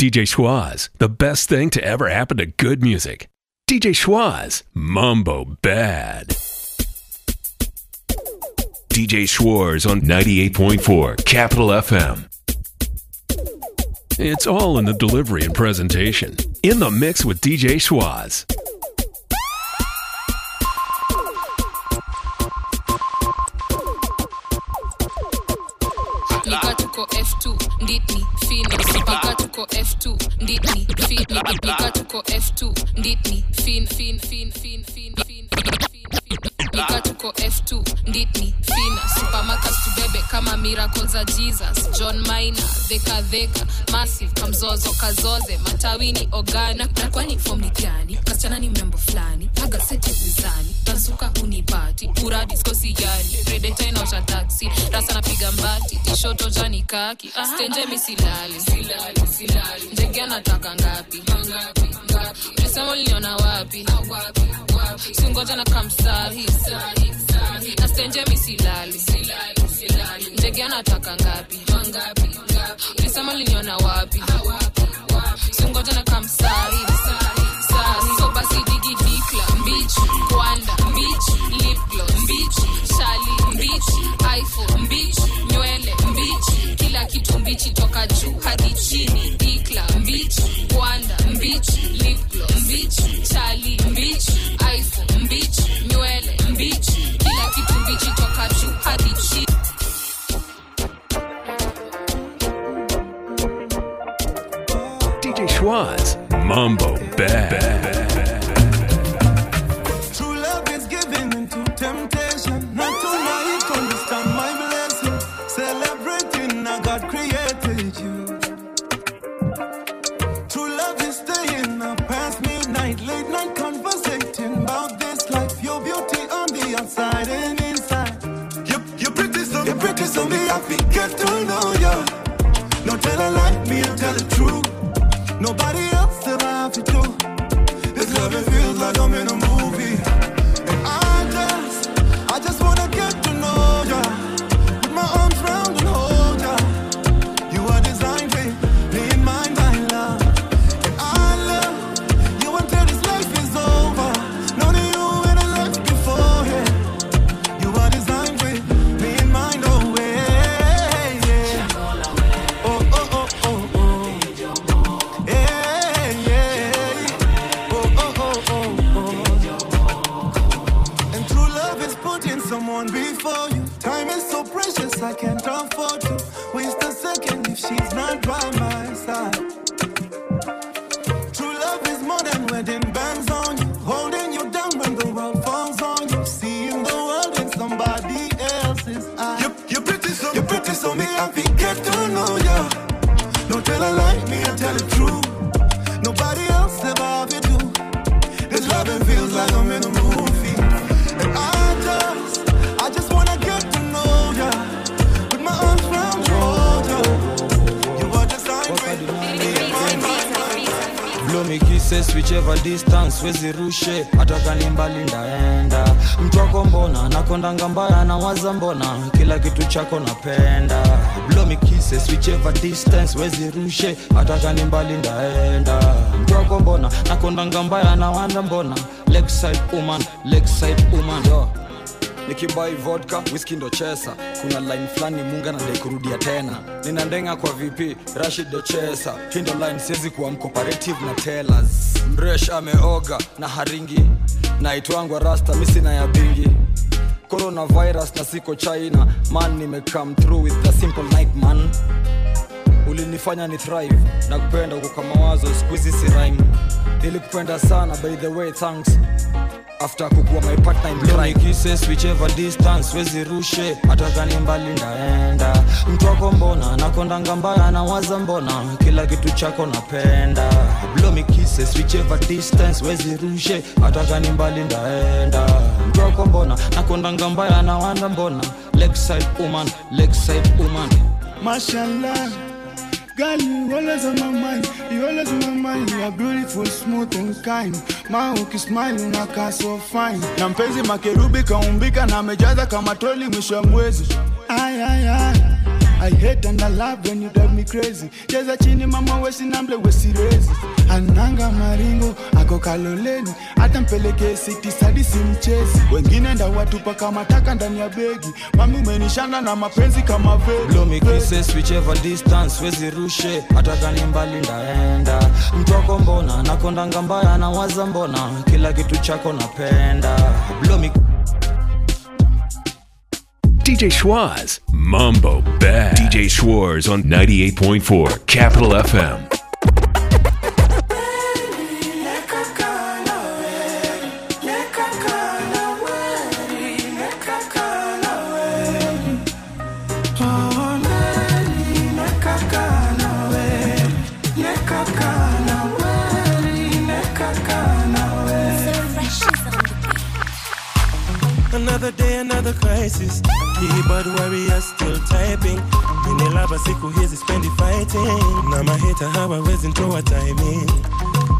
DJ Schwaz, the best thing to ever happen to good music. DJ Schwaz, Mambo Bad. DJ Schwartz on 98.4 Capital FM. It's all in the delivery and presentation. In the mix with DJ Schwaz. Tuko f2 nditni fini nika tuko f2 nditni fin fin fin fin fin fin nika tuko f2 nditni fina. Supermarket tubebe kama miracle za jesus. John mina dheka massive kamzozo kazoze matawini ogana. Na kwani fom ni gani? Kasichana ni mrembo fulani. Haga seti mizani tansuka unipati uradi skosi yani. Redeta inaosha taksi rasa napiga mbati. Tishoto jani kaki. Stenje misilali ndege anataka ngapi? Mesema uliniona wapi singoja na kamsahi nastenje misilali ndege anataka ngapi? Lisema liniona wapi? Singoja na kamsahi sahi so mbich kwanda mbich lipglo mbich shali mbich iphone mbich nywele mbich kila kitu mbichi toka juu hadi chini. Dikla mbich by my side. True love is more than wedding bands on you, holding you down when the world falls on you, seeing the world in somebody else's eyes. You're, you're pretty, so you're pretty, so me happy get to know ya. Don't tell a lie, me I tell the truth. Nobody else ever have you do. This loving feels like I'm in a movie. And I just mind. swicheva distance wezirushe hata kanimbali ndaenda. Mtwako mbona nakondanga mbaya nawaza mbona. Kila kitu chako napenda. Blow me kisses whichever distance wezirushe hata kanimbali ndaenda. Mtwako mbona nakondanga mbaya nawaza mbona. Lakeside woman lakeside nikibai vodka whisky ndo chesa. Kuna line fulani munga nadai kurudia tena. Nina ndenga kwa vp rashid ndo chesa. Hindo line siwezi kuwa mcooperative na tellers. Mresh ameoga na haringi. Naitwangwa rasta misina ya bingi. Coronavirus na siko china. Man nimecome through with the simple night man. Ulinifanya ni thrive. Na kupenda uko kwa mawazo skuizi si rhyme. Nilikupenda sana by the way thanks after kukuwa my partner crime whichever distance wezirushe hata mbali naenda. Mtu wako mbona? Nakondanga mbaya nawaza mbona? Kila kitu chako napenda. Blow me whichever distance wezirushe hata mbali ndaenda mtu wako mbona? Nakondanga mbaya nawaza mbona? Lakeside woman lakeside woman. Mashallah. Girl, you always on my mind. You always on my mind. You are beautiful, smooth and kind. Ma ukismile unakaa so fine. Na mpenzi makerubi kaumbika na amejaza kama troli mwisho wa mwezi. Ay, ay, ay. I hate and I love when you drive me crazy. Cheza chini mama wesi namble wesi rezi. Ananga maringo ako kaloleni, hata mpeleke city sadi si mchezi. Wengine ndawatupa kama taka ndani ya begi. Mami umenishana na mapenzi kama veli. blow me kisses whichever distance wezi rushe hata gani mbali ndaenda mtwako mbona nakondanga mbaya na waza mbona kila kitu chako napenda blow me DJ Schwaz, Mambo Bad. DJ Schwartz on 98.4 Capital FM. Another crisis. Keyboard warrior still typing. Ninelava siku hizi spendi fighting. Na maheta hawawezi ntoa timing.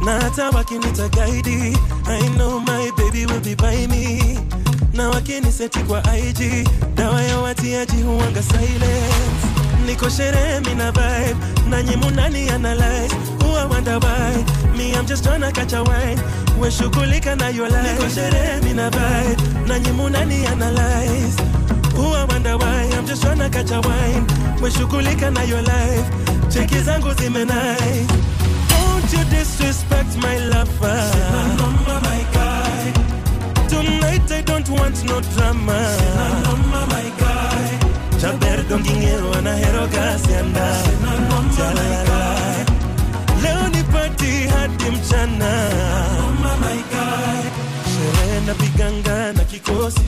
Na hata wakinita guide, I know my baby will be by me. Na wakiniseti kwa IG, dawa ya watiaji huwanga silence. Niko sherehe mina vibe, nanyi munani analyze. Huwa wonder why, me I'm just trying to catch a wine. We shughulika na your life. Niko sherehe mina vibe, munani analyze. Huwa wonder why, I'm just tryna catch a wine. We shughulika na your life. Cheki zangu zime nice. Don't you disrespect my lover. Mama, my guy. Tonight I don't want no drama. Mama, my guy. Chaber dongingero anahero gasianda. Jalala. Leo ni party hadi mchana. Mama, my guy. Sherehe na viganga na kikosi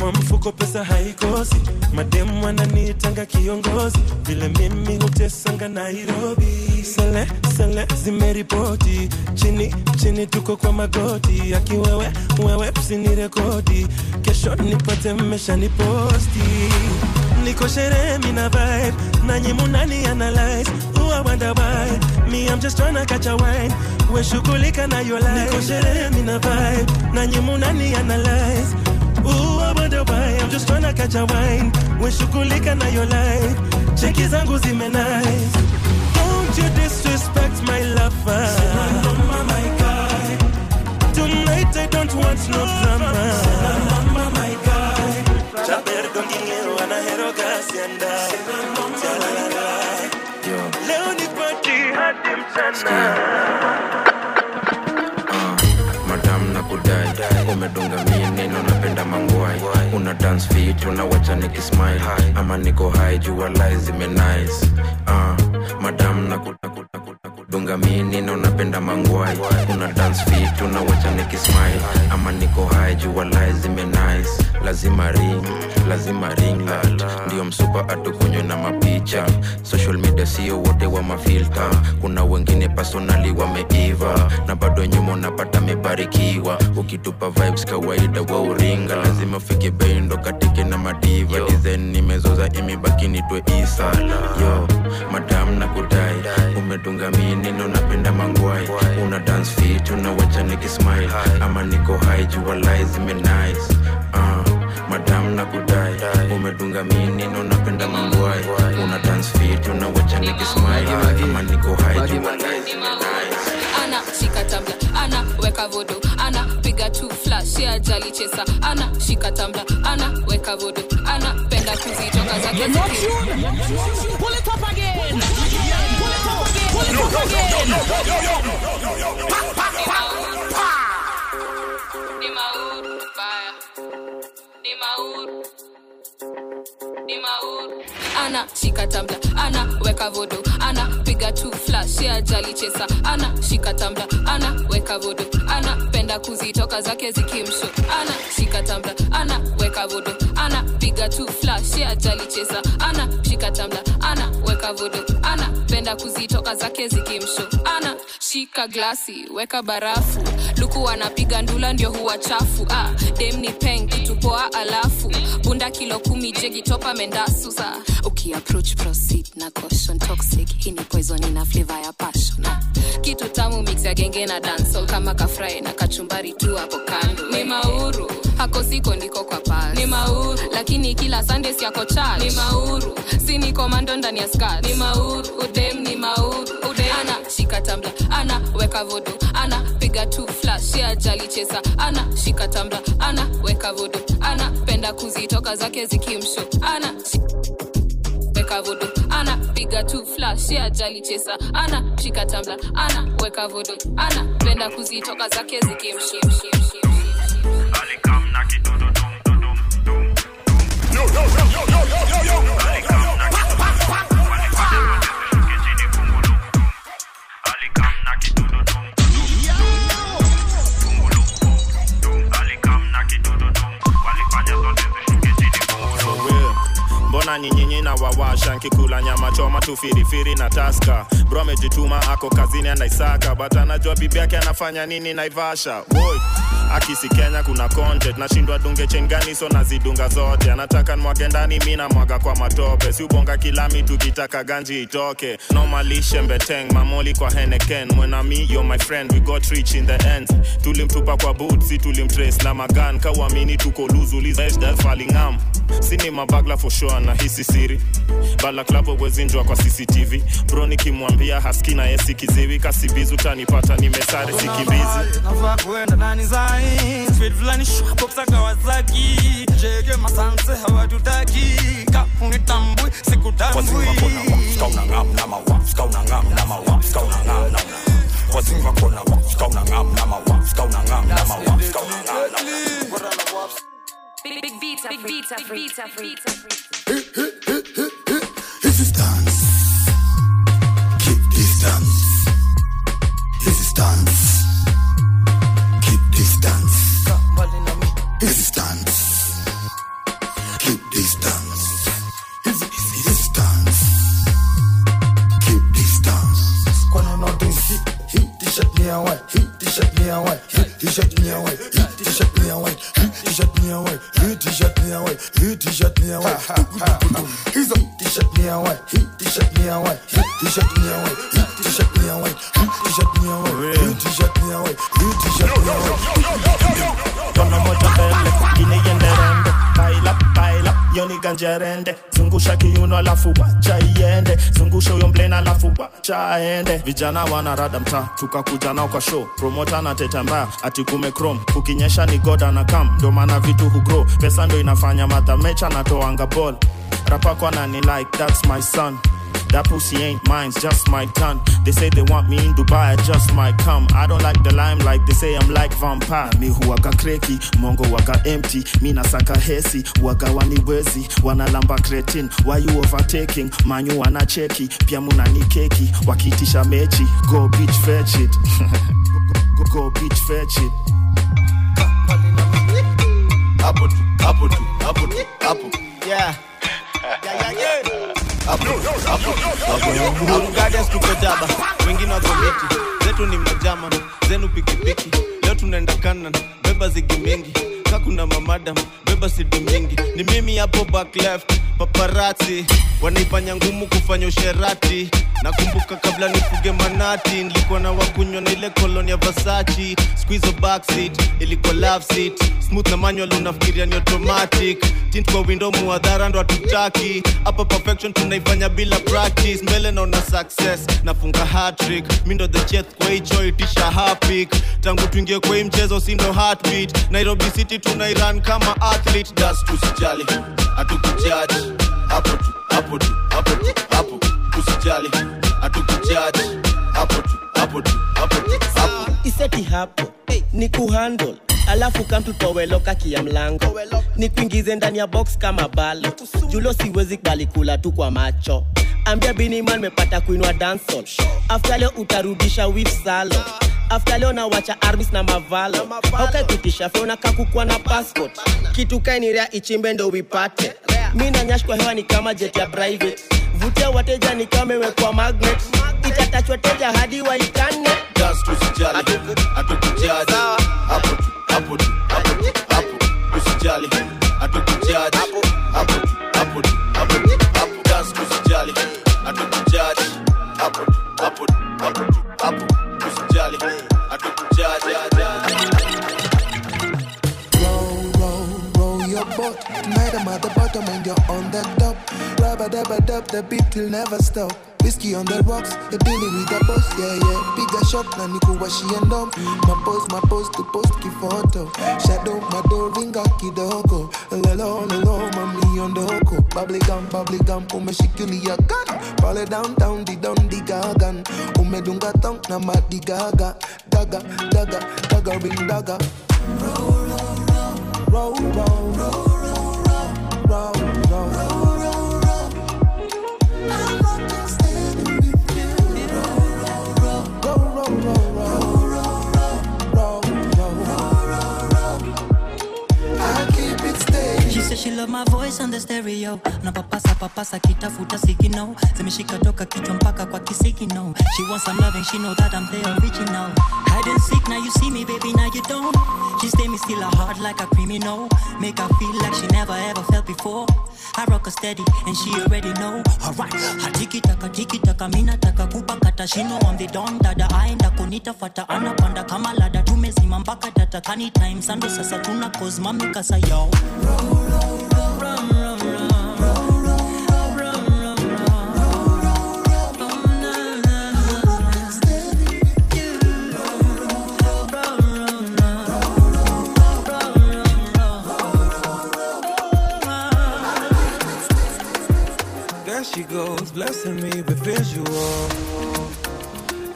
kwa mfuko pesa haikosi. Mademu wananitanga kiongozi. Vile mimi hutesanga nairobi. Sele sele zimeripoti. Chini chini tuko kwa magoti. Akiwewe wewe usinirekodi kesho nipate mmesha niposti niko sherehe mina vibe. Nanyi munani analyze. Huwa wonder why? Me I'm just tryna catch a wine. We shughulika na your life. Niko sherehe mina vibe. Nanyi munani analyze Ooh, I wonder why I'm just trying to catch a wine. We shughulika na your life Cheki zangu zime nice Don't you disrespect my lover. Mama, my guy Tonight I don't want no drama. Mama, my guy Chaper anahero Leo ni party hadi mchana umedunga mie napenda mangwai. Una dance fit unawacha nikismile. Ama niko hai jua lai zime nice. Uh, madam na kudunga mie neno napenda mangwai. Una dance fit unawacha nikismile. Ama niko hai jua lai zime nice lazima ring lazima ring light. Ndio msupa atukunywe na mapicha. Social media sio wote wa mafilta kuna wengine personali wameiva. Na bado nyuma unapata mebarikiwa ukitupa vibes kawaida wa uringa lazima ufike bei ndo katike na madiva. Design nimezoza imebaki nitwe isa. Yo. Madam na kudai umedunga minino napenda mangwai. Una dance fit unawacha nikismile. Ama niko hai jua lai zimenice uh, madam na kudai umedunga minino napenda mangwai una dance fit unawacha nikismile ama niko hai jua lai zime ana shika tambla ana weka vodo ana piga tu flash ya jali chesa ana shika tambla ana weka vodo ana penda kuzitoka zake ziki- Pull it up again. Pull it up again. Pull it up again. Ana shika tambla ana weka vodo ana piga tu flash. Ya jali chesa. Ana shika tambla ana weka vodo ana penda kuzitoka zake zikimsho. Ana shika tambla ana weka vodo ana piga tu flash. Ya jali chesa. Ana shika tambla ana weka vodo ana penda kuzitoka zake zikimsho. Ana shika glasi weka barafu. Luku wanapiga ndula ndio huwa chafu. Ah, dem ni peng kitu alafu. Bunda kilo kumi jegitopa mendasu sa proceed na caution toxic. Hii ni poison ina flavor ya passion. Ah, kitu tamu mix ya genge na dancehall. Kama kafrai na kachumbari tu hapo kando. Ni mauru hako siko ndiko kwa pas ni mauru lakini kila sunday siako church ni mauru si ni komando ndani ya skirt ni mauru udem ni mauru shika tambla ana weka vodo ana piga tu flash. Ya jali chesa. Ana shika tambla ana weka vodo ana penda kuzitoka zake zikimsho ana weka vodo ana piga tu flash. Ya jali chesa. Ana shika tambla ana weka vodo ana penda kuzitoka zake zikimshimshimshim For to fit it, in a. bro amejituma ako kazini anaisaka. But anajua bibi yake anafanya nini naivasha. Boy. akisi kenya kuna content. Nashindwa dunge chengani so nazidunga zote. Anataka nmwage ndani mi namwaga kwa matope. Siubonga kilami tukitaka ganji itoke. Nomalishe mamoli kwa heneken mwenami yo my friend we got rich in the end. Tulimtupa kwa boot si tulimtrace na magan. Kawamini tuko luzulizfalingam sini mabagla for sure na hisi siri. Balaklavo wezinjwa kwa cctv bro nikimwambia haski na yesi kiziwi kasibizi utanipata nimesare sikimbizi navaa kuenda ndani zai speed fulani shwapoksa kawasaki jege masanse hawatutaki kaunitambui sikutambui Big, big beats, big beats, big beats, big beats. Distance. This is dance. Keep distance. This is dance. Keep distance. This is this is dance. Keep distance. Kwani unaotinsi hii t-shirt ni ya white, hii t-shirt ni ya white, hii t-shirt ni ya white, hii alafu aende. Vijana wanarada mtaa tukakuja nao kwa show. Promota na teta mbaya ati kume chrome. Kukinyesha ni goda na kam ndo maana vitu hugro. Pesa ndo inafanya madhamecha natoanga ball. Rapako anani like that's my son That pussy ain't mine, it's just my tongue. They say they want me in Dubai, I just might come. I don't like the limelight, they say I'm like vampire. Mi huwaga kreki, mongo waga empty. Mi nasaka hesi, waga waniwezi. Wanalamba cretin, why you overtaking? Manyu wana cheki, pia munani keki. Wakitisha mechi, go bitch fetch it. go, go bitch fetch it. Hapo tu, hapo tu, hapo tu, hapo. Yeah. Yeah, yeah, yeah. Hapo, hapo, hapo. Hapo Gardens tuko jaba, wengine wagobeti. Zetu ni majama, zenu pikipiki. Leo tunaenda kanan, beba zigi mingi. Kakuna mamadam, beba sidi mingi. Ni mimi hapo back left, paparazzi. Wanaifanya ngumu kufanya usherati. Nakumbuka kabla nifuge manati, nilikuwa na wakunywa na ile koloni Versace. Siku backseat, ilikuwa love. Smooth na manual unafikiria ni automatic. Tint kwa window muadhara ndo hatutaki. Hapa perfection tunaifanya bila practice. Mbele naona success, nafunga hat-trick. Mi ndo the cheth kwa hicho itisha hapik. Tangu tuingie kwa hii mchezo si ndo heartbeat. Nairobi City tunairan kama athlete. Das tusijali, hatukujudge. Hapo tu, hapo tu, hapo tu, hapo. Usijali, hatukujudge. Hapo tu, hapo tu, hapo tu, hapo. iseti hapo ni kuhandle alafu kamtutoweloka kia mlango ni kuingize ndani ya box kama balo julo siwezi kubali kula tu kwa macho ambia biniman mepata kuinwa dansol afta leo utarudisha wif salo afta leo nawacha armis na mavalo haukaikutisha feona kakukwa na passport. Kitu kainirea ichimbe ndo wipate mi na nyash kwa hewa ni kama jet ya private. Vutia wateja ni kama imewekwa magnet. Itatachwa teja hadi usijali, hatukujudge. Hapo tu, hapo tu, hapo tu, hapo. Usijali, hatukujudge. Hapo at the bottom and you're on the top. Rubber dubber dub, the beat will never stop. Whiskey on the rocks, you're dealing with the boss, yeah, yeah. Bigger shot, na nikuwashi and um. My post, my post, to post kifoto. Shadow, my door, ringa kidogo. Lelo, lelo, mami ondoko. Bubbly gum, bubbly gum, umeshikilia gun. Pale downtown, di down, di gagan. Umedunga thong na gaga. Daga, daga, daga, ring daga. Roll, roll, roll, roll, She love my voice on the stereo. Na papasa kitafuta sigino zimeshika toka kichwa mpaka kwa kisigino she wants some loving she know that I'm the original. Hide and seek now you see me baby now you don't. She stay me still a heart like a criminal. Make her feel like she never ever felt before. I rock her steady and she already know. Alright hatiki taka tiki taka mina taka kupakata shino I'm the don dada aenda kunita fata. Ana anapanda kama lada tumezima mpaka tatakani time sando sasa tuna cause mami kasa yo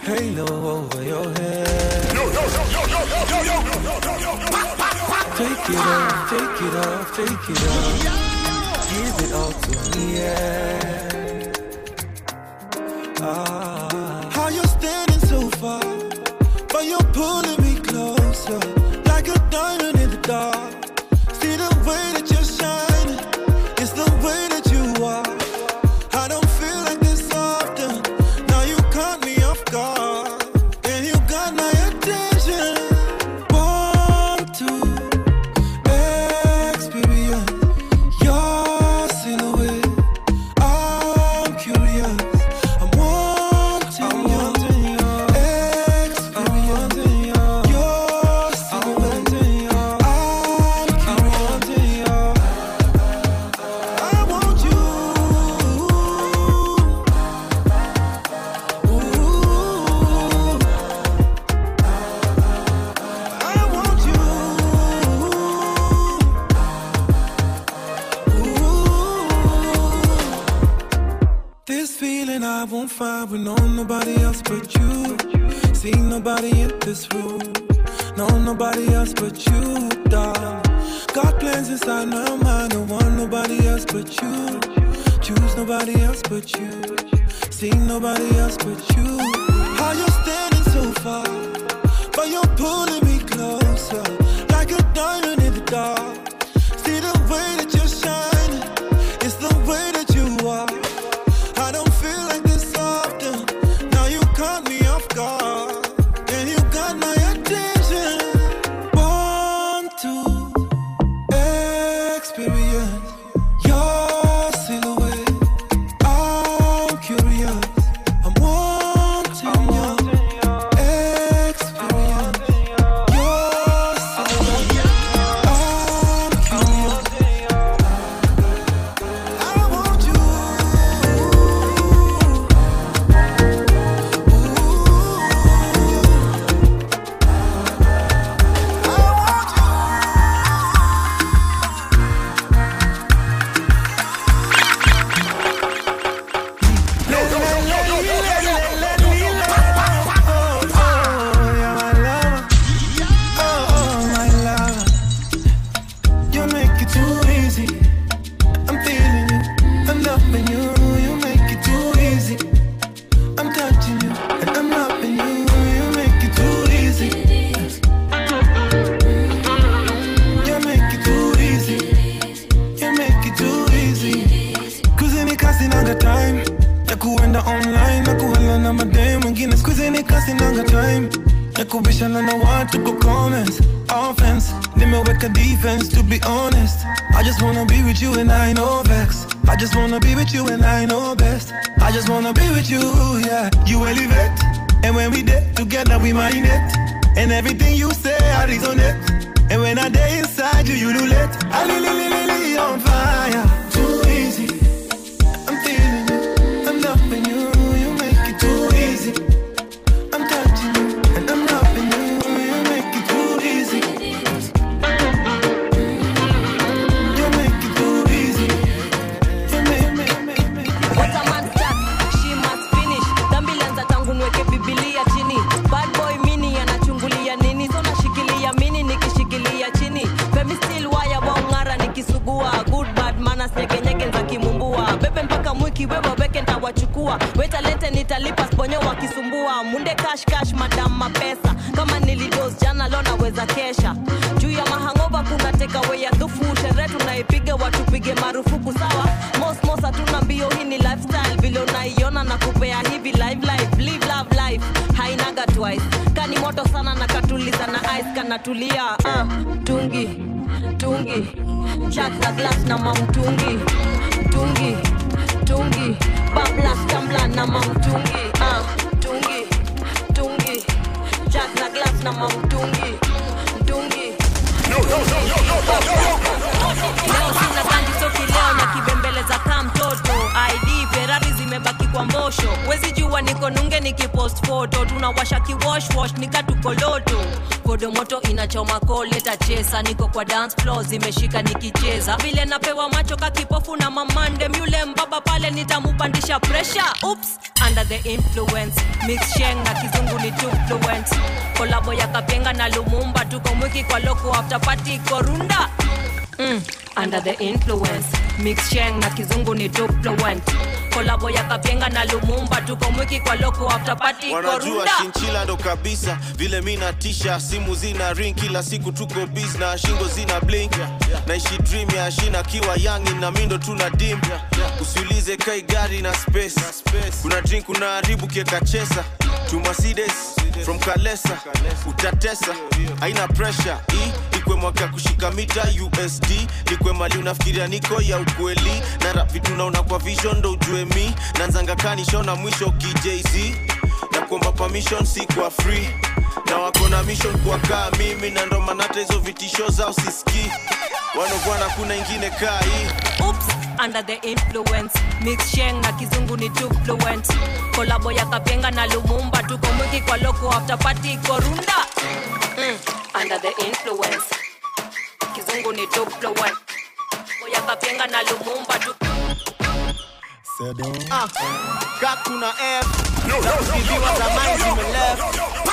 halo over your head. Yo, yo, yo, yo, yo, yo, yo, yo, yo, yo, yo, yo, yo. Take it off, take it off, take it off. Give it all to me, yeah. Ah. Inside my mind. Don't want nobody else but you. Choose nobody else but you. See nobody else but you. How you're standing so far, but you're pulling me closer, like a diamond in the dark. Time ya kubishana na watu kwa comments. Offense nimeweka defense to be honest. I just wanna be with you and I know vex. I just wanna be with you and I know best. I just wanna be with you yeah. You elevate and when we did together we mind it. And everything you say I resonate. And when I day inside you you do let. I li li li li on fire. Ntawachukua. wetalete nitalipa sponyo wakisumbua. Munde cash cash madam mapesa. Kama nilidos jana leo naweza kesha. Juu ya mahangova kuna ya dhufu. Sherehe tunaipiga watupige marufuku sawa. Mos mos hatuna mbio hii ni lifestyle vile unaiona na kupea hivi live life live love life hainaga twice kani moto sana na katuliza na ice kanatulia uh, tungi tungi chak na glass na mamtungi tungi tungi bablas tambla na mamtungi uh, tungi tungi chat na glass na mamtungi mtungi leo sina ganji soki kwa mbosho wezi jua niko nunge nikipost foto tunawasha kiwoshwosh nikatukoloto kodo moto inachoma koleta chesa niko kwa dance floor zimeshika nikicheza. Vile napewa macho kakipofu na mamande myule mbaba pale nitamupandisha presha ups under the influence. Mixsheng na kizungu ni tufluent kolabo ya kapenga na lumumba tuko mwiki kwa loko after party korunda mm, under the influence. Mix sheng na kizungu ni too fluent. Kolabo ya kapenga na lumumba tuko mwiki kwa loko after party wanajua shinchila ndo kabisa. Vile mi natisha simu zina ring kila siku tuko bis na shingo zina blink. Naishi dream ya shina kiwa yangi na mindo tuna dim. Usiulize kai gari na space. Kuna drink unaharibu kieka chesa. Tumasides from kalesa. Utatesa. Haina pressure. Hii ikwe mwaka kushika mita usd nikwe mali unafikiria niko ya ukweli. Na rap vitu naona kwa vision ndo ujue mi. Nanzanga kanishona mwisho kijz na kuomba permission si kwa free. Na wako na mission kwa kaa mimi. Na ndo manata hizo vitisho zao siski wanobwana kuna ingine kaa hii. Oops under the influence. Mixsheng na kizungu ni too fluent. Kolabo ya kapenga na lumumba. Tuko mwiki kwa loko after party korunda mm, under the influence kizungu ni too fluent Kolabo kapenga na lumumba tu Ah, ka kuna f zakubibiwa zamani zimeleft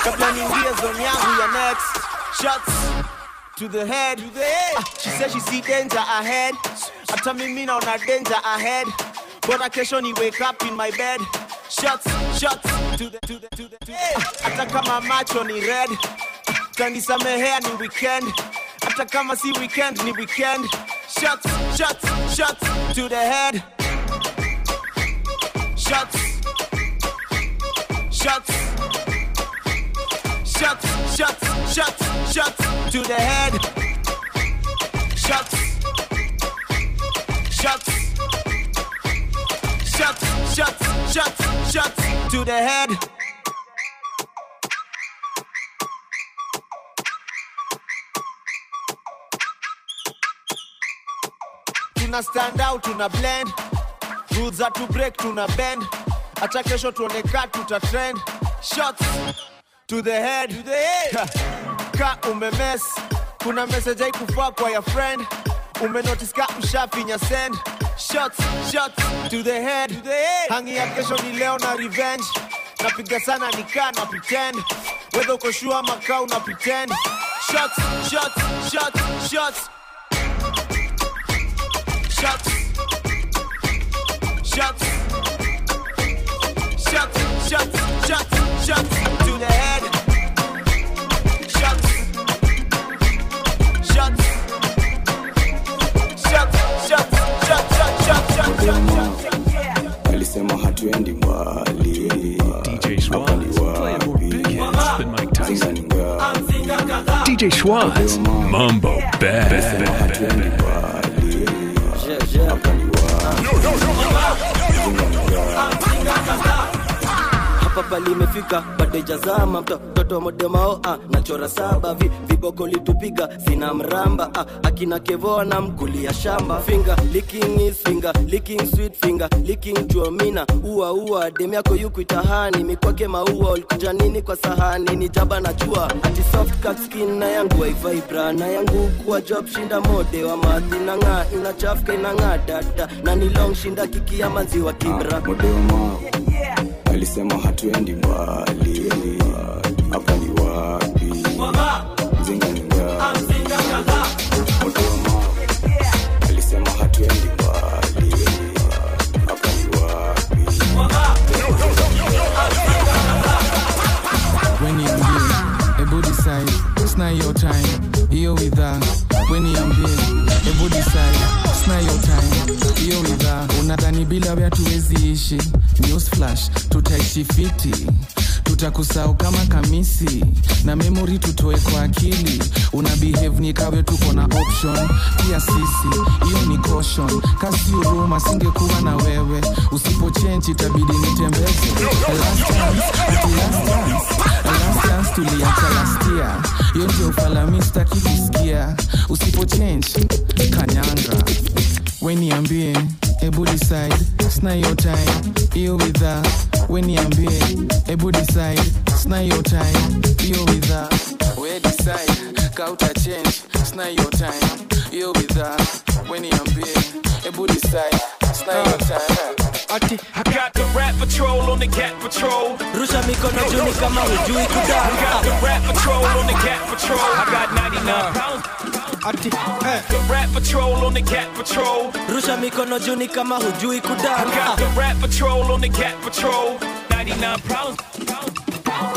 kabla niingie zone yangu ya next shots to the head to the ah, she said she see danger ahead hata mimi naona danger ahead bora kesho ni wake up in my bed shots shots to the to the to the, to the. Ah, hata kama macho ni red tanisamehea ni weekend. Hata kama si weekend ni weekend. Shots shots shots to the head. Shots shots shots shots shots shots to the head. Shots shots shots shots shots shots to the head tuna stand out tuna blend. Rules za to break tuna bend. Acha kesho tuoneka tuta trend. Shots to the head, to the head. ka umemes kuna message haikufaa kwa ya friend. Umenotice ka ushafinya send. Shots shots to the head, to the head. hangi ya kesho ni leo na revenge. Napiga sana nikaa na pretend. Wedha uko shua ama kaa una pretend. Shots shots shots shots shots shots shots shots shots shots to the head shots shots shots shots shots shots shots shots shots alisema hatuendi mbali hapa ni wapi Tanzania ngapi? DJ Schwaz, Mambo Bad. hapa mpaka pali stagiaire. Bado ijazama mto- mtoto modemao ah, nachora saba vi, viboko litupiga sina mramba ah, akina kevoa na mkulia shamba. Finger licking is finger licking sweet finger licking juamina ua ua demi yako yukuitahani mikwake maua ulikuja nini kwa sahani? Ni jaba na jua. Ati soft cut skin na yangu waivibra na yangu kuwa job shinda mode wa madhi na ng'aa inachafka inang'aa dada. Na ni long shinda kikia maziwa kibra. Modema alisema hatuendi mbali tutakusau kama kamisi. Na memori tutoe kwa akili. Una behave ni tuko na option kama hujui I got the rap patrol on the cat patrol. 99 pounds.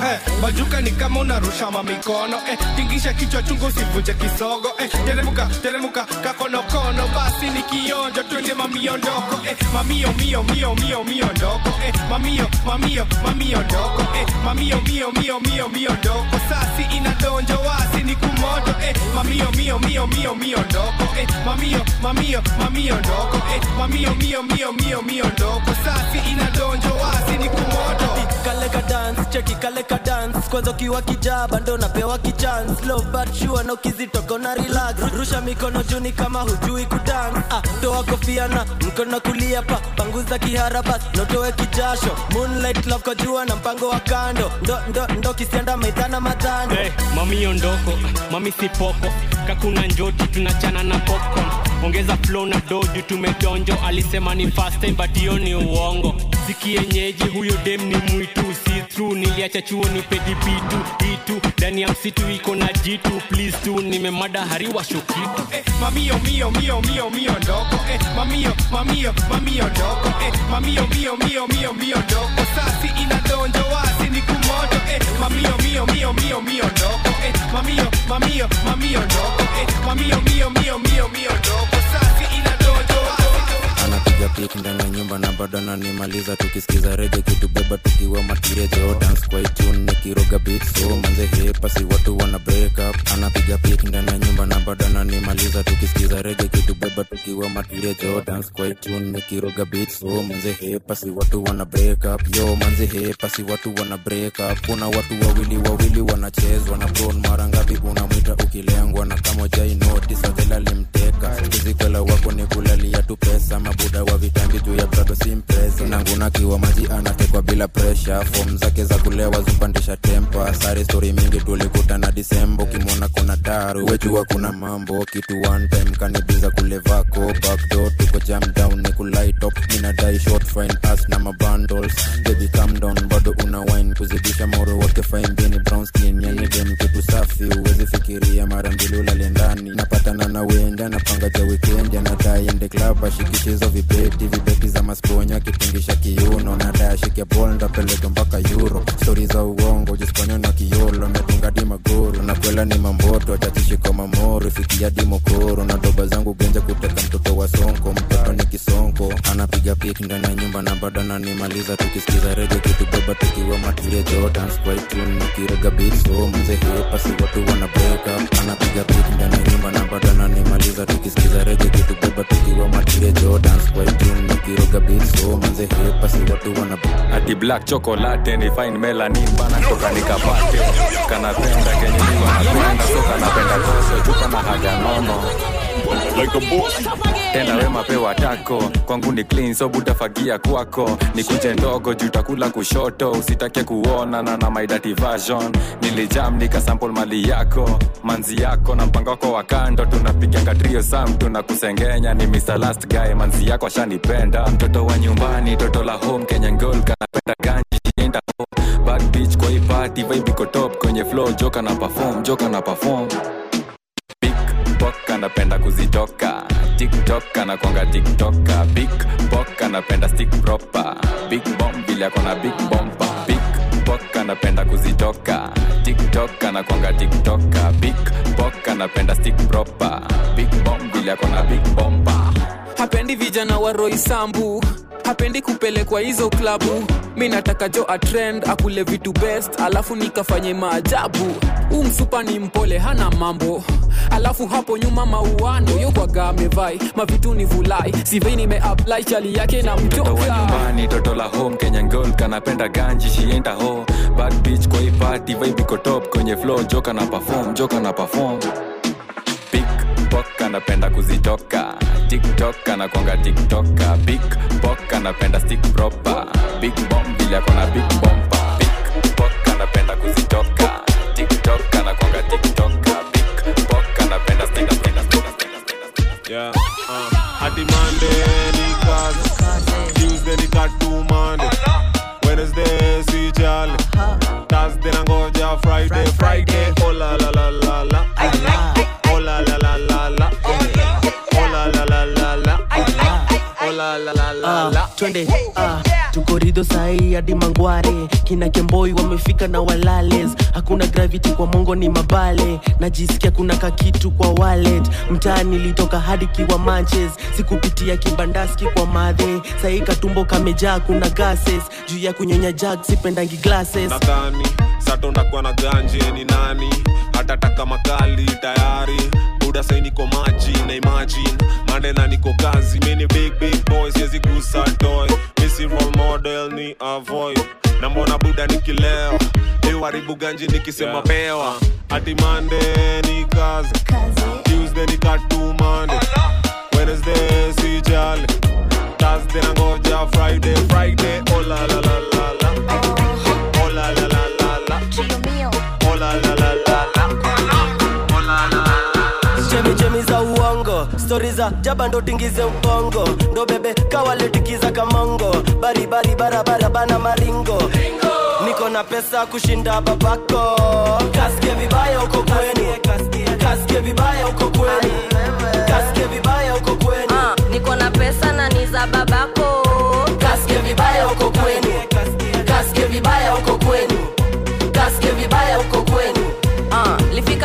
Eh, bajuka ni kama unarusha mamikono eh, tingisha kichwa chungu usivunje kisogo eh, teremuka teremuka kakonokono basi ni kionjo twende mamiondoko eh, mamio mio mio mio mio ndoko eh, mamio mamio mamio ndoko eh, mamio mio mio mio mio ndoko sasi inadonjo wasi ni kumoto eh, mamio mio mio mio mio ndoko eh, mamio mamio mamio ndoko eh, mamio mio mio mio mio ndoko sasi inadonjo wasi ni kumoto kale ka dance cheki kale ka dance kwanza ukiwa kijaba ndo napewa kichance low but na relax. Rusha mikono juni kama hujui kudance. Ah toa kofia na mkono kulia pa. Panguza kiharabas notoe kijasho. Moonlight love jua na mpango wa kando. Ndo ndo ndo kisianda maidhana matando hey, mami ondoko mami sipoko kakuna njoti tunachana na popcorn. Ongeza flow na doju tumedonjo. Alisema ni fast time but hiyo ni uongo. Sikienyeji huyo dem ni mwitu. Si niliacha chuo ni pedibitu itu ndani ya msitu iko na jitu please tu. Nimemada hariwa shokitu. Eh, ni kumoto. Eh, anapiga pik ndani ya nyumba na bado ananimaliza. Tukisikiza rege kitubeba tukiwa matiria dance kwa itune nikiroga beat so manze hepasi watu wana break up. Anapiga pik ndani ya nyumba na bado ananimaliza. Tukisikiza rege kitubeba tukiwa matiria jordans dance nikiroga beat so manze hepasi watu wana break up. Yo manze hepasi watu wana break up. Kuna watu wawili wawili wanachezwa na bron mara ngapi unamwita ukilengwa? Na kama jai notice adhela limteka wako ni kulalia tu pesa mabuda wa vitambi juu ya prado simpresa nanguna kiwa maji anatekwa bila presha fom zake za kulewa zupandisha tempa sare stori mingi tulikutana disembo kimwona kuna daru wejua kuna mambo. Kitu one time kanibiza kule vako. Backdoor tuko jam down ni kulaitop minadai short fine as na mabundles baby calm down bado una wine. Kuzidisha moro wote fine bini brown skin. Yani dem kitu safi uwezi fikiria. Mara mbili ulale ndani. Napatana na wenda napanga ja weekend. Anadai ende club ashikishizo vibeti. Vibeti za masponya kitingisha kiuno na ashike bol ndapeleka mpaka yuro stori za uongo jisponya na kiolo metunga di magoro nakwela ni mamboto atachishiko mamoro fikia di na doba zangu genja kuteka mtoto wa sonko mtoto ni kisonko. Anapiga pik ndani ya nyumba na bado ananimaliza tukisikiza rege kitubeba tukiwa matulia jordans kwaitunikiroga bitso mze hepasi watu wana break anapiga pik ndani ya nyumba na bado ananimaliza tukisikiza rege kitubeba tukiwa matulia jordans kwaitunikiroga bitso mze hepasi watu wana ati black chocolate ni fine melanin bana toka nikapate kanapenda kenye miwa napenda so kanapenda koso chupa na haga nono like a boss. Tena we mapewa tako. Kwangu ni clean so butafagia kwako. Nikuje ndogo juu takula kushoto. Usitake kuona na na my version. Nilijam nikasample mali yako. Manzi yako na mpango wako wa kando. Tunapiga katrio sam tunakusengenya. Ni Mr. last guy manzi yako ashanipenda. Mtoto wa nyumbani toto la home kenya ngol kanapenda ganji enda home. Bad bitch top. Kwenye flow joka na perform joka na perform. Pickpock anapenda kuzitoka tiktok anakwanga tiktoka big bok anapenda stick proper. Big bomb vile akona big bomba big bok anapenda kuzitoka. Tiktok anakwanga tiktoka big bok anapenda stick proper. Big bomb vile akona big bomba hapendi vijana wa roisambu hapendi kupelekwa hizo klabu. Mi nataka jo atrend akule vitu best alafu nikafanye maajabu. Huu msupa ni mpole hana mambo. Alafu hapo nyuma mauano yokwaga amevai mavitu ni vulai. Sivei nimeapply chali yake na mtoto wa mtoka nyumbani toto la home kenya ngol kanapenda ganji shienda ho bad beach kwa ipati vaibiko top kwenye flow joka na perform joka na perform. Pickpock anapenda kuzitoka tiktok anakwanga tiktoka big bok anapenda stick proper. Big bomb vile akona big bompa pickpock anapenda kuzitoka. Tiktok anakwanga tiktoka big pok anapenda stick stick stick Yeah, uh, hadi Monday ni kazi, Tuesday ni katumande, Wednesday si Thursday nangoja Friday, Friday. Oh twende ah, tuko rido sahii hadi mangware. Kina kemboi wamefika na walales. Hakuna gravity kwa mongo ni mabale. Najisikia kuna kakitu kwa wallet. Mtaani litoka hadi kiwa manches. Sikupitia kibandaski kwa madhe. Sahii katumbo kamejaa kuna gases. Juu ya kunyonya jag sipendangi glasses. Nadhani satondakuwa na ganje ni nani? Hatataka makali tayari buda sai niko maji na imagine mande na niko kazi mini big big boy siwezi gusa toy misi role model ni avoid. Na mbona buda nikilewa iwaribu ganji nikisema pewa. Hadi mande ni kazi. Tuesday ni katumande. Wednesday si jali thursday nangoja friday friday oh la la la la. la oh za uongo. Stori za jaba ndo tingize ubongo ndo bebe kawaletikiza kamongo. Baribari barabara bana maringo. Niko na pesa kushinda babako. Kasike vibaya uko kwenu kasike vibaya uko kwenu kasike vibaya uko kwenu uh, niko na pesa na ni za babako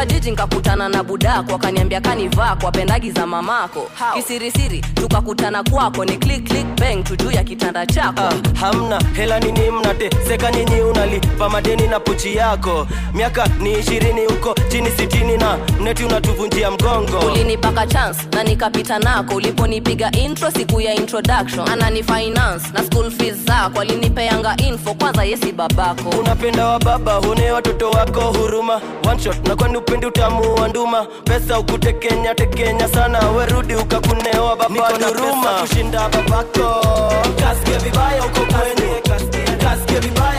Ah, jiji nkakutana na budako akaniambia kanivaa kwa pendagi za mamako. Kisirisiri tukakutana kwako ni click click bang tujuu ya kitanda chako. Ah, hamna hela nini mnateseka nyinyi unalipa madeni na pochi yako. Miaka ni ishirini huko chini sitini na mneti unatuvunjia mgongo. Ulinipaka chance na nikapita nako uliponipiga intro siku ya introduction. Anani finance na school fees zako alinipeanga info kwanza yesi babako. Unapenda wa baba hune watoto wako huruma one shot na kwani upendi utamu wa nduma. Pesa ukutekenya tekenya sana. Werudi ukakunewa kushinda babako. Kasike vibaya uko kwenu kasike vibaya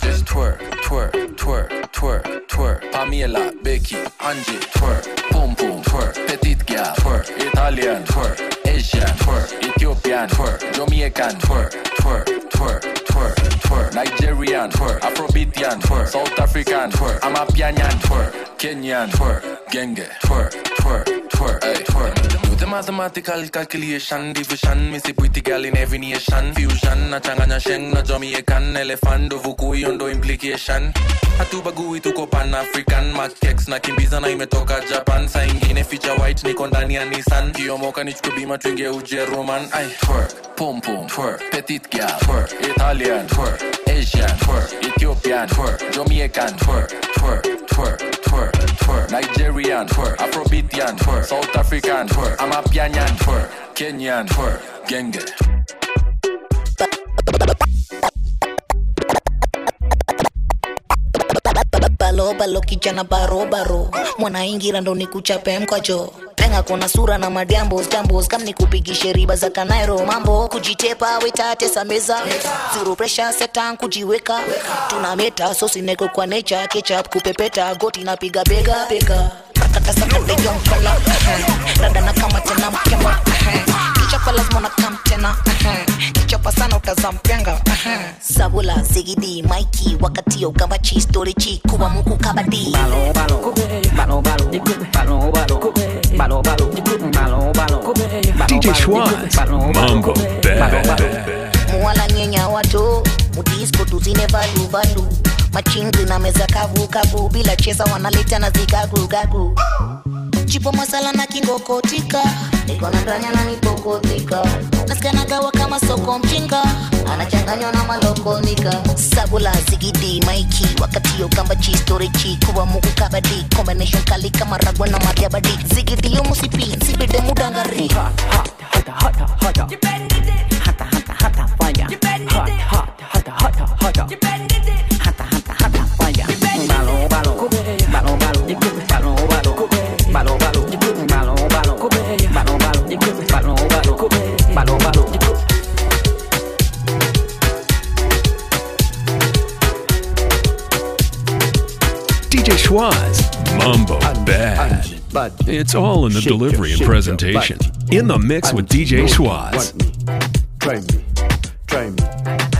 just twerk, twerk, twerk, twerk, twerk. Pamela, Becky, Angie, twerk, boom boom, twerk. Petite girl, twerk. Italian, twerk. Asian, twerk. Ethiopian, twerk. Jamaican, twerk, twerk, twerk, twerk, twerk. Nigerian, twerk. Afrobeatian, twerk. South African, twerk. Amapianyan, twerk. Kenyan, twerk. Genge, twerk, twerk, twerk. ay, twerk. Do the mathematical calculation, division, missy pretty girl in every nation. Fusion, na changanya sheng, na Jamaican, elephant, vuku yondo implication. Hatubagui tuko pan African, makex na kimbiza na imetoka Japan. Saa ingine feature white niko ndani ya Nissan. Kiomoka nichukue bima tuingie Ujeruman. Ay, twerk, pum pum, twerk, petit gal, twerk, Italian, twerk, Asian, twerk, Ethiopian, twerk, Jamaican, twerk, twerk, twerk, twerk, twerk, Nigerian, twerk, Afrobeatian, twerk, South African, twerk, Amapianian twerk, Kenyan, twerk, genge. balo kijana barobaro mwanaingira ndo nikuchape mkwacho penga kona sura na madiambos jambos kam nikupigishe riba za kanairo mambo kujitepa wetatesa meza zero pressure setan kujiweka tuna meta sosineko kwa nature ketchup kupepeta goti napiga bega bega sabula zigidi maiki wakati ukabachi storichi kuwa muku kabadi DJ Schwaz, Mambo Bad. muwala nyenya watu mudisko tuzine valu valu. Machingi na meza kavu kavu. Bila cheza wanaleta na zigagu gagu chipo masala na kingokotika. Niko na ndanya na nipokotika. Kama soko mjinga. Anachanganywa na malokonika. Sabula zigidi maiki. Wakati yokamba chistorichi kuwa muku kabadi. Combination kali kama ragwa na mariabadi zigidi yo musipi nsibide mudangari. DJ Schwaz, Mambo Bad. It's all in the delivery and presentation. In the mix with DJ Schwaz. Try me, try me.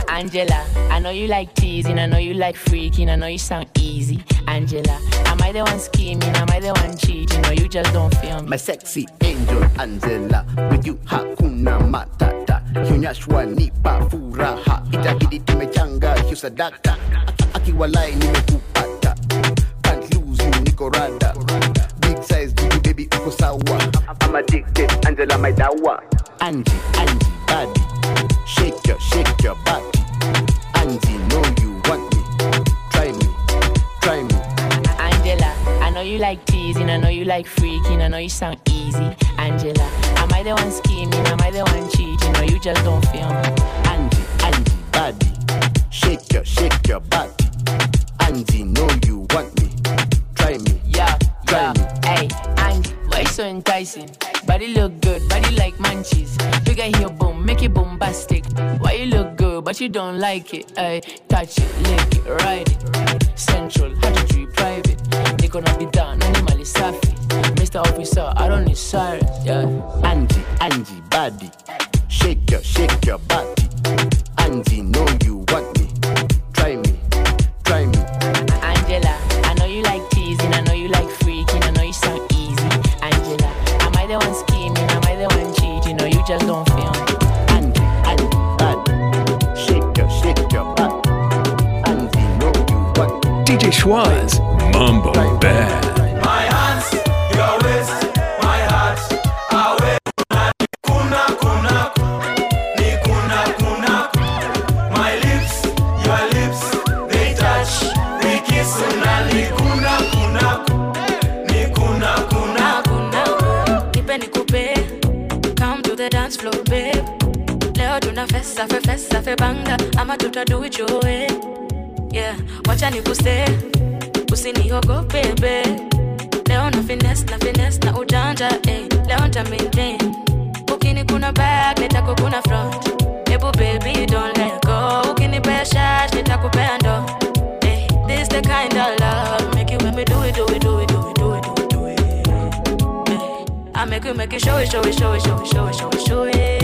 Angela, I know you like teasing, I know you like freaking, I know you sound easy. Angela, am I the one scheming? Am I the one cheating? Or you just don't feel me? My sexy angel Angela, with you hakuna matata. Hunyashwa nipa furaha, itabidi tumechanga hiyo sadaka. Aki- Akiwalai nimekupata, can't lose you niko rada. Big size baby baby uko sawa. I'm addicted, Angela my dawa. Angie, Angie, body, shake your, shake your body. Angie, know you want me, try me, try me. Angela, I know you like teasing, I know you like freaking, I know you sound easy. Angela, am I the one scheming? Am I the one cheating? Or you just don't feel me? Angie, Angie, body, shake your, shake your body. Angie, know you want me, Me. Hey, Angie, why you so enticing? Body look good, body like munchies. Figure here, boom, make it bombastic. Why you look good, but you don't like it? Hey, touch it, lick it, ride it. Central, how to treat private. They gonna be down, animally safi. Mr. Officer, I don't need sirens, yeah. Angie, Angie, body, shake your, shake your body. Angie, know you want me, just don't feel me? Angie, Angie, body, shake your, shake your body. Angie, know you want me. DJ Schwaz, Mambo Bad. The dance floor babe. Leo tuna fesa fe fesa fe banga. Ama tutadu it your way. Yeah wacha nikuse usiniogope babe leo na finesse na finesse na ujanja eh. leo nta maintain. Ukini kuna back nitako kuna front. Ebu baby don't let go. Ukinipea shash nitakupea ndo eh. this the kind of love I make you make it show it, show it, show it, show it, show it, show it, show it.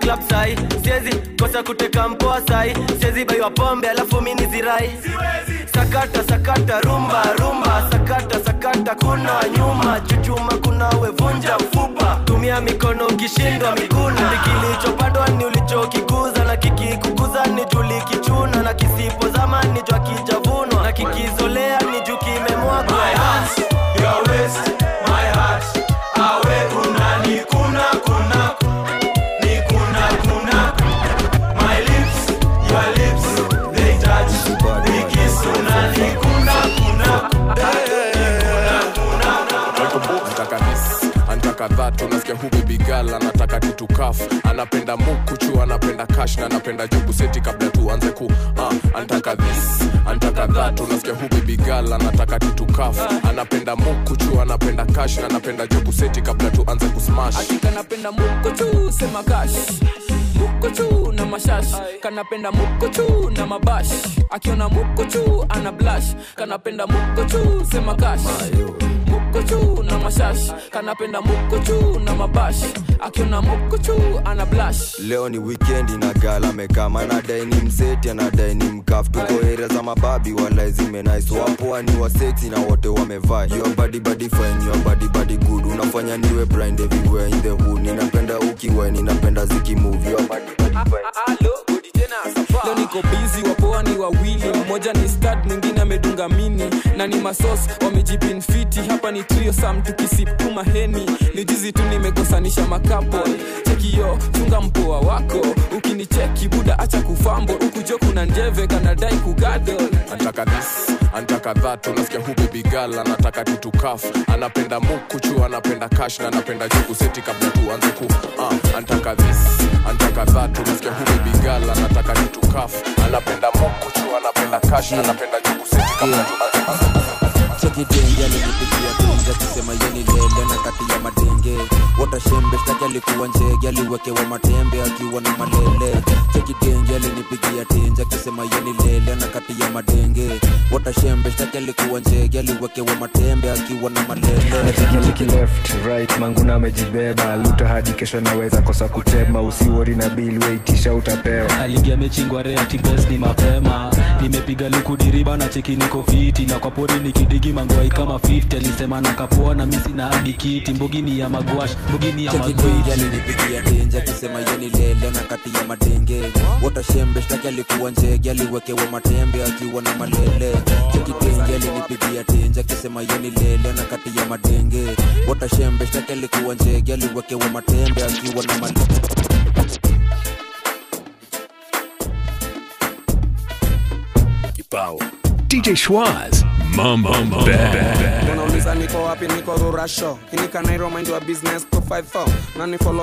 Club sai, siezi kosa kuteka mpoa sai. Siwezi baiwa pombe alafu mini zirai. Sakata sakata rumba rumba. Sakata sakata kuna nyuma. Chuchuma kuna wevunja mfupa. Tumia mikono ukishindwa miguna. Kilichopandwa ni ulichokikuza anataka tunasikia unasikia hu baby anataka kitu kaf anapenda mukuchu anapenda kash na anapenda jubu seti kabla tuanze ku uh, anataka this anataka that. Unasikia hu baby anataka kitu anapenda mukuchu anapenda kash na anapenda jubu seti kabla tuanze kusmash mukuchu sema kash mukuchu na mashash. Kanapenda mukuchu na mabash. Akiona mukuchu ana blash kanapenda mukuchu sema kash mukuchu na mashash kanapenda mukuchu na mabash akiona mukuchu ana blash leo ni wikendi na gala mekama na ni mseti anadai ni mkaf tuko area za mababi wala zimenais wapo ni waseti na wote wamevaa your body body fine your body body good. Unafanya niwe blind everywhere in the hood. Ninapenda ukiwa ninapenda zikimove your body body fine. Leo niko bizi wapoa ni wawili. Mmoja ni stad mwingine amedunga mini na ni masos wamejipinfiti hapa ni trio sam tukisip tu ni jizi tu nimekosanisha makapo chekio chunga mpoa wako. Ukinicheki buda acha kufambo ukujo kuna njeve kanadai this anataka that. Unasikia hu baby anataka tutukaf anapenda mukuchu anapenda kash na anapenda seti kabla tuanze ku uh, antaka this antaka that. Unasikia hu baby anataka tutukaf anapenda mukuchu anapenda kash na anapenda seti kabla tuanze chekidenge alinipigia tenja kusema yeni lele na kati ya madenge. Watashembe shtaki alikuwa njege aliwekewa matembe akiwa na malele. Chekidenge alinipigia tenja kusema yeni lele na kati ya madenge. Watashembe shtaki alikuwa njege aliwekewa matembe akiwa na malele. Left right manguna amejibeba. Luta hadi kesho naweza kosa kutema. Usiwori na bili weitisha utapewa. Aligia mechingwa reatibes ni mapema. Nimepiga likudiriba na cheki niko fiti. Na kwa pori nikidigi mangwai kama 50 alisema nakapoa na misi na hadi kiti. Mbugini ya magwash mbugini ya chekidenge magwiti alinipigia tenja kusema yeni lele na kati ya madenge. Watashembe shtaki alikuwa njege aliwekewa matembe akiwa na malele. Chekidenge alinipigia denja kusema yeni lele na kati ya madenge. Watashembe shtaki alikuwa njege aliwekewa matembe akiwa na malele. Kibao. DJ Schwaz, mambo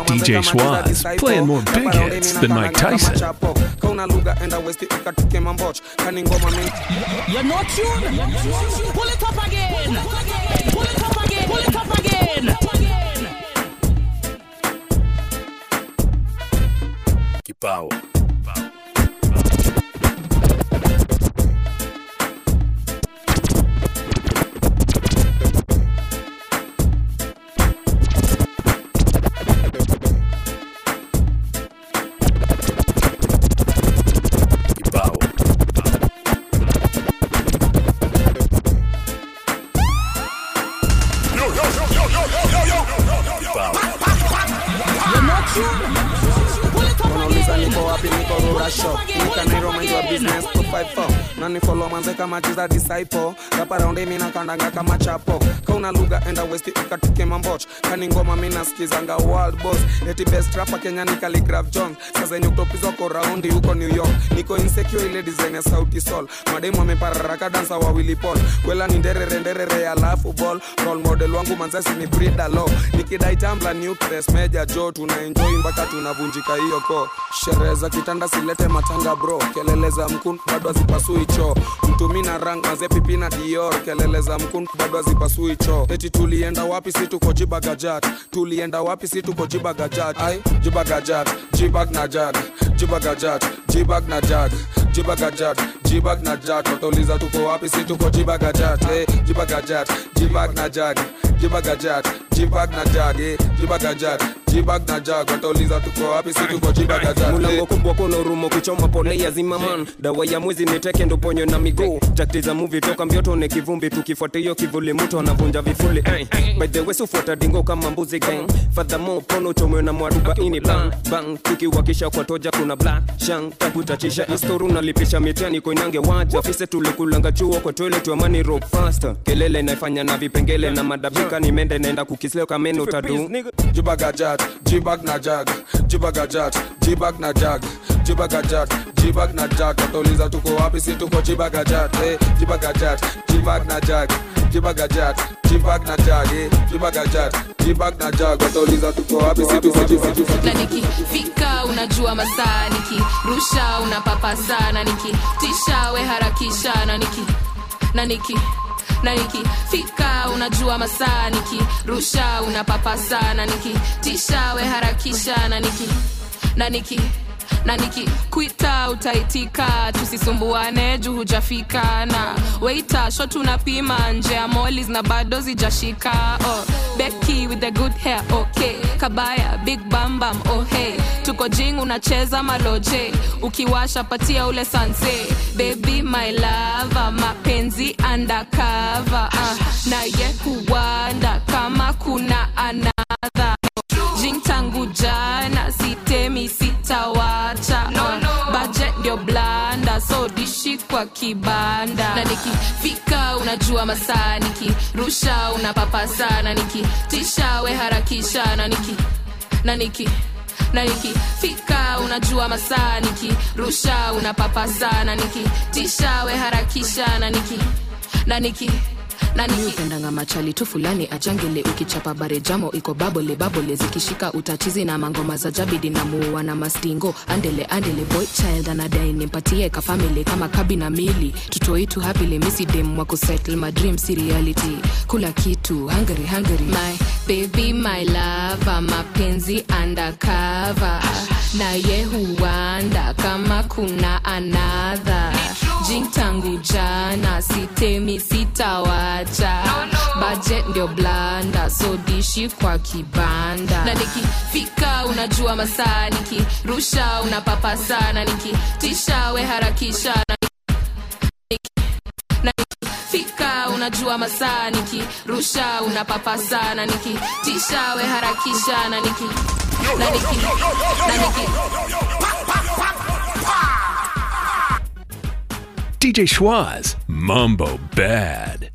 DJ Swaz playing more big hits than Mike Tyson. You're not. Pull it up again. Pull it up again. Pull it up again. Manze kama Tisa Disciple. Hapa raundi mina kandanga kama chapo. Kauna lugha enda westi ukatuke mamboch. Kani ngoma mi nasikizanga world boss. Eti best rapper Kenya ni Khaligraph Jones sasa yenye kutopizwa ko raundi huko New York. Niko insecure ile design ya sauti sol. Mademu amepararaka dansa wa Willy kwela ni nderere nderere alafu ball. Role model wangu manzasi ni Frida Lo nikidai tambla nucleus meja jo tuna enjoy mpaka tunavunjika hiyo ko. Sherehe za kitanda silete matanga bro. Kelele za mkun bado hazipasui choo. Mtumi na rang maze na dior kelele za mkun bado hazipasui choo. Eti tulienda wapi si tuko jibagajat tulienda wapi si tuko jibagajat ai jibagajat jibag na jag jibagajat jibag na jag jibagajat jibag na jag watauliza tuko wapi? Si tuko jibagajat eh, jibagajat jibag na jag. Jibagajat jibag na jag eh, jibagajat jibag na jag. Watauliza tuko wapi? Si tuko jibag na mulango kubwa kuna urumo kichoma pole ya zimaman dawa ya mwizi ni teke ndo ponyo na miguu. Jakti za toka mbioto kivumbi tukifuata hiyo kivuli mtu anavunja vifuli eh. by the way sufuata dingo kama mbuzi gang. Fadhamo pono chomwe na mwarubaini bang bang. Tukiwakisha kwa toja kuna black shang takutachisha istoru nalipisha mitani koinange waja fise tulikulanga chuo kwa toilet wa money rock faster. Kelele inaifanya na vipengele na madabika ni mende naenda kukisleo kameno tadu jibagajat jibag na jag jibagajat jibag na jag jibagajat jibag na jag watauliza tuko wapi si tuko jibagajat eh, jibagajat jibag na jag jibagajat jibag na jag eh, jibagajat jibag na jag watauliza tuko wapi si na nikifika unajua masaa nikirusha unapapa sana nikitisha we harakisha na niki na niki na nikifika unajua masaa nikirusha unapapa sana nikitisha we harakisha na niki na niki na nikikwita utaitika tusisumbuane juu hujafika. Na weita sho tunapima nje ya molis na bado zijashika. Oh, hair okay. Kabaya big bambam oh hey. Tuko jing unacheza maloje. Ukiwasha patia ule sanse. Baby my mapenzi undercover. Uh, na ye huwanda kama kuna anadha jing tangu jana sitawacha no, no. budget ndio blanda so dishi kwa kibanda na nikifika unajua masaa nikirusha unapapa sana nikitisha we harakisha na niki na niki na nikifika unajua masaa nikirusha unapapa sana nikitisha we harakisha na niki na niki naniupendanga machali tu fulani ajangele ukichapa bare jamo iko babole babole zikishika utachizi na mangoma za jabidi na muua na mastingo. Andele andele boy child anadai nimpatie kafamili kama kabi na mili. Tutoitu hapile misidem wa kusettle my dreams reality. Kula kitu hungry hungry. My baby my lava mapenzi undercover. Na ye kama kuna anadha jing tangu jana sitemi sitawacha no, no. budget ndio blanda so dishi kwa kibanda na nikifika unajua masaa nikirusha unapapa sana nikitisha we harakisha na na unajua masaa nikirusha unapapa sana nikitisha we harakisha na niki na niki na niki DJ Schwaz, Mambo Bad.